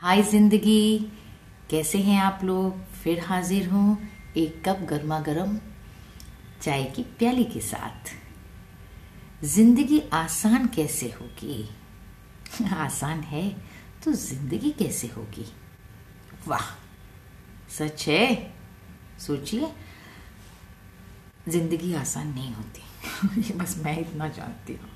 हाय ज़िंदगी, कैसे हैं आप लोग? फिर हाजिर हूँ एक कप गर्मा गर्म चाय की प्याली के साथ। ज़िंदगी आसान कैसे होगी? आसान है तो ज़िंदगी कैसे होगी? वाह, सच है? सोचिए। ज़िंदगी आसान नहीं होती। बस मैं इतना जानती हूँ।